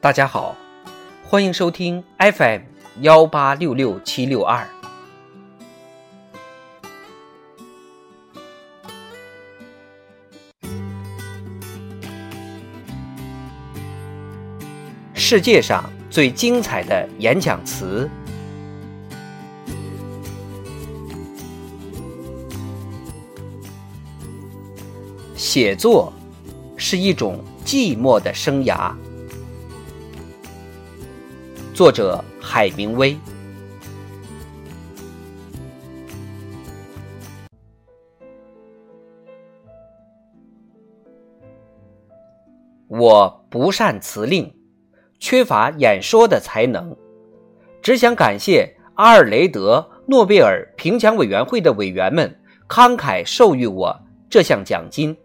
大家好，欢迎收听 FM 幺八六六七六二。世界上最精彩的演讲词。写作是一种寂寞的生涯。作者海明威。我不善辞令，缺乏演说的才能，只想感谢阿尔雷德诺贝尔评奖委员会的委员们慷慨授予我这项奖金。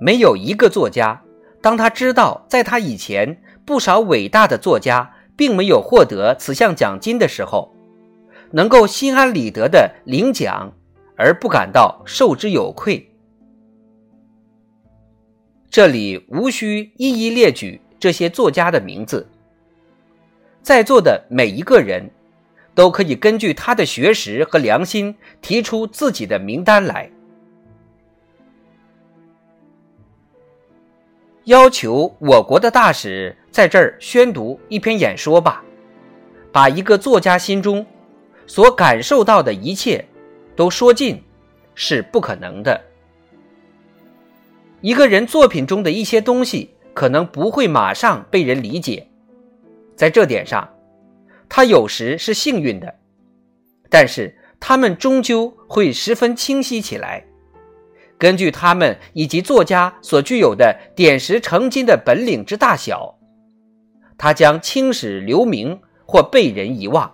没有一个作家，当他知道在他以前不少伟大的作家并没有获得此项奖金的时候，能够心安理得的领奖而不感到受之有愧。这里无需一一列举这些作家的名字，在座的每一个人都可以根据他的学识和良心提出自己的名单来。要求我国的大使在这儿宣读一篇演说吧，把一个作家心中所感受到的一切都说尽是不可能的。一个人作品中的一些东西可能不会马上被人理解，在这点上，他有时是幸运的，但是他们终究会十分清晰起来。根据他们以及作家所具有的点石成金的本领之大小，他将青史留名或被人遗忘。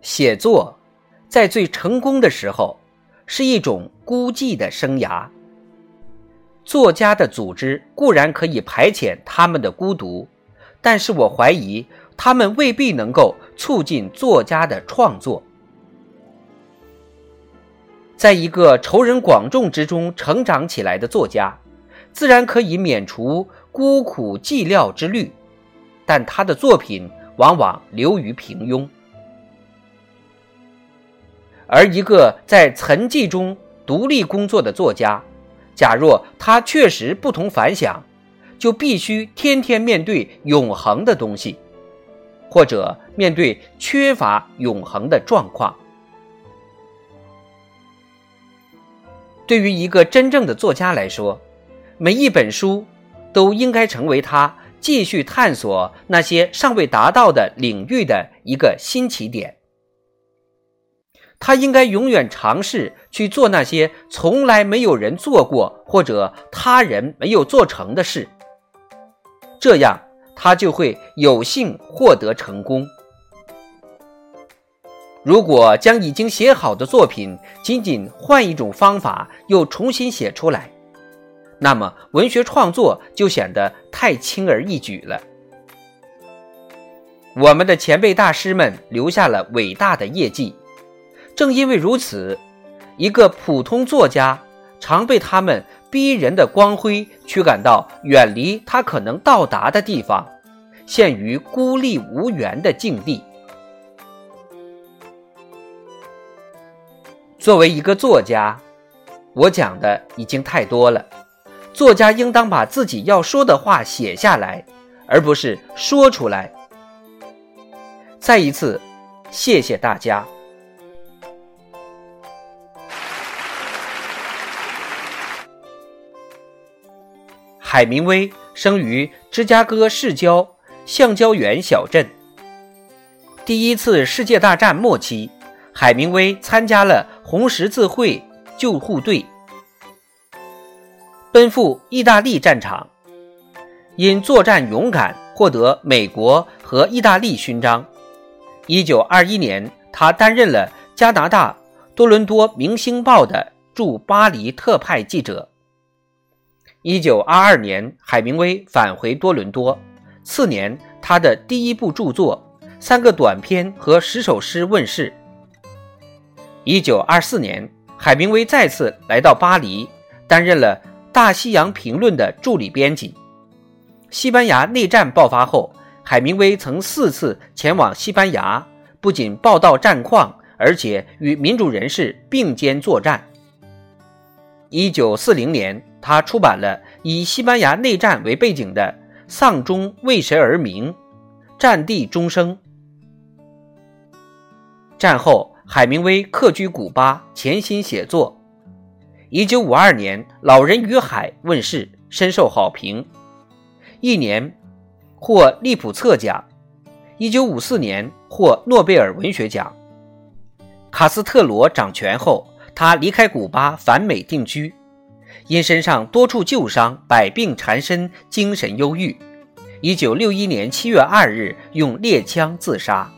写作在最成功的时候是一种孤寂的生涯。作家的组织固然可以排遣他们的孤独，但是我怀疑他们未必能够促进作家的创作。在一个仇人广众之中成长起来的作家，自然可以免除孤苦寂寥之虑，但他的作品往往流于平庸。而一个在沉寂中独立工作的作家，假若他确实不同凡响，就必须天天面对永恒的东西，或者面对缺乏永恒的状况。对于一个真正的作家来说，每一本书都应该成为他继续探索那些尚未达到的领域的一个新起点。他应该永远尝试去做那些从来没有人做过或者他人没有做成的事，这样他就会有幸获得成功。如果将已经写好的作品仅仅换一种方法又重新写出来，那么文学创作就显得太轻而易举了。我们的前辈大师们留下了伟大的业绩，正因为如此，一个普通作家常被他们逼人的光辉驱赶到远离他可能到达的地方，陷于孤立无援的境地。作为一个作家，我讲的已经太多了。作家应当把自己要说的话写下来，而不是说出来。再一次，谢谢大家。海明威生于芝加哥市郊橡胶园小镇。第一次世界大战末期。海明威参加了红十字会救护队，奔赴意大利战场，因作战勇敢获得美国和意大利勋章。一九二一年，他担任了加拿大多伦多《明星报》的驻巴黎特派记者。一九二二年，海明威返回多伦多，次年他的第一部著作《三个短篇和十首诗》问世。一九二四年，海明威再次来到巴黎，担任了大西洋评论》的助理编辑。西班牙内战爆发后，海明威曾四次前往西班牙，不仅报道战况，而且与民主人士并肩作战。一九四零年，他出版了以西班牙内战为背景的《丧钟为谁而鸣》，战地钟声。战后，海明威客居古巴，潜心写作。一九五二年，《老人与海》问世，深受好评，一年获利普策奖。一九五四年获诺贝尔文学奖。卡斯特罗掌权后。他离开古巴返美定居，因身上多处旧伤，百病缠身，精神忧郁。一九六一年七月二日，用猎枪自杀。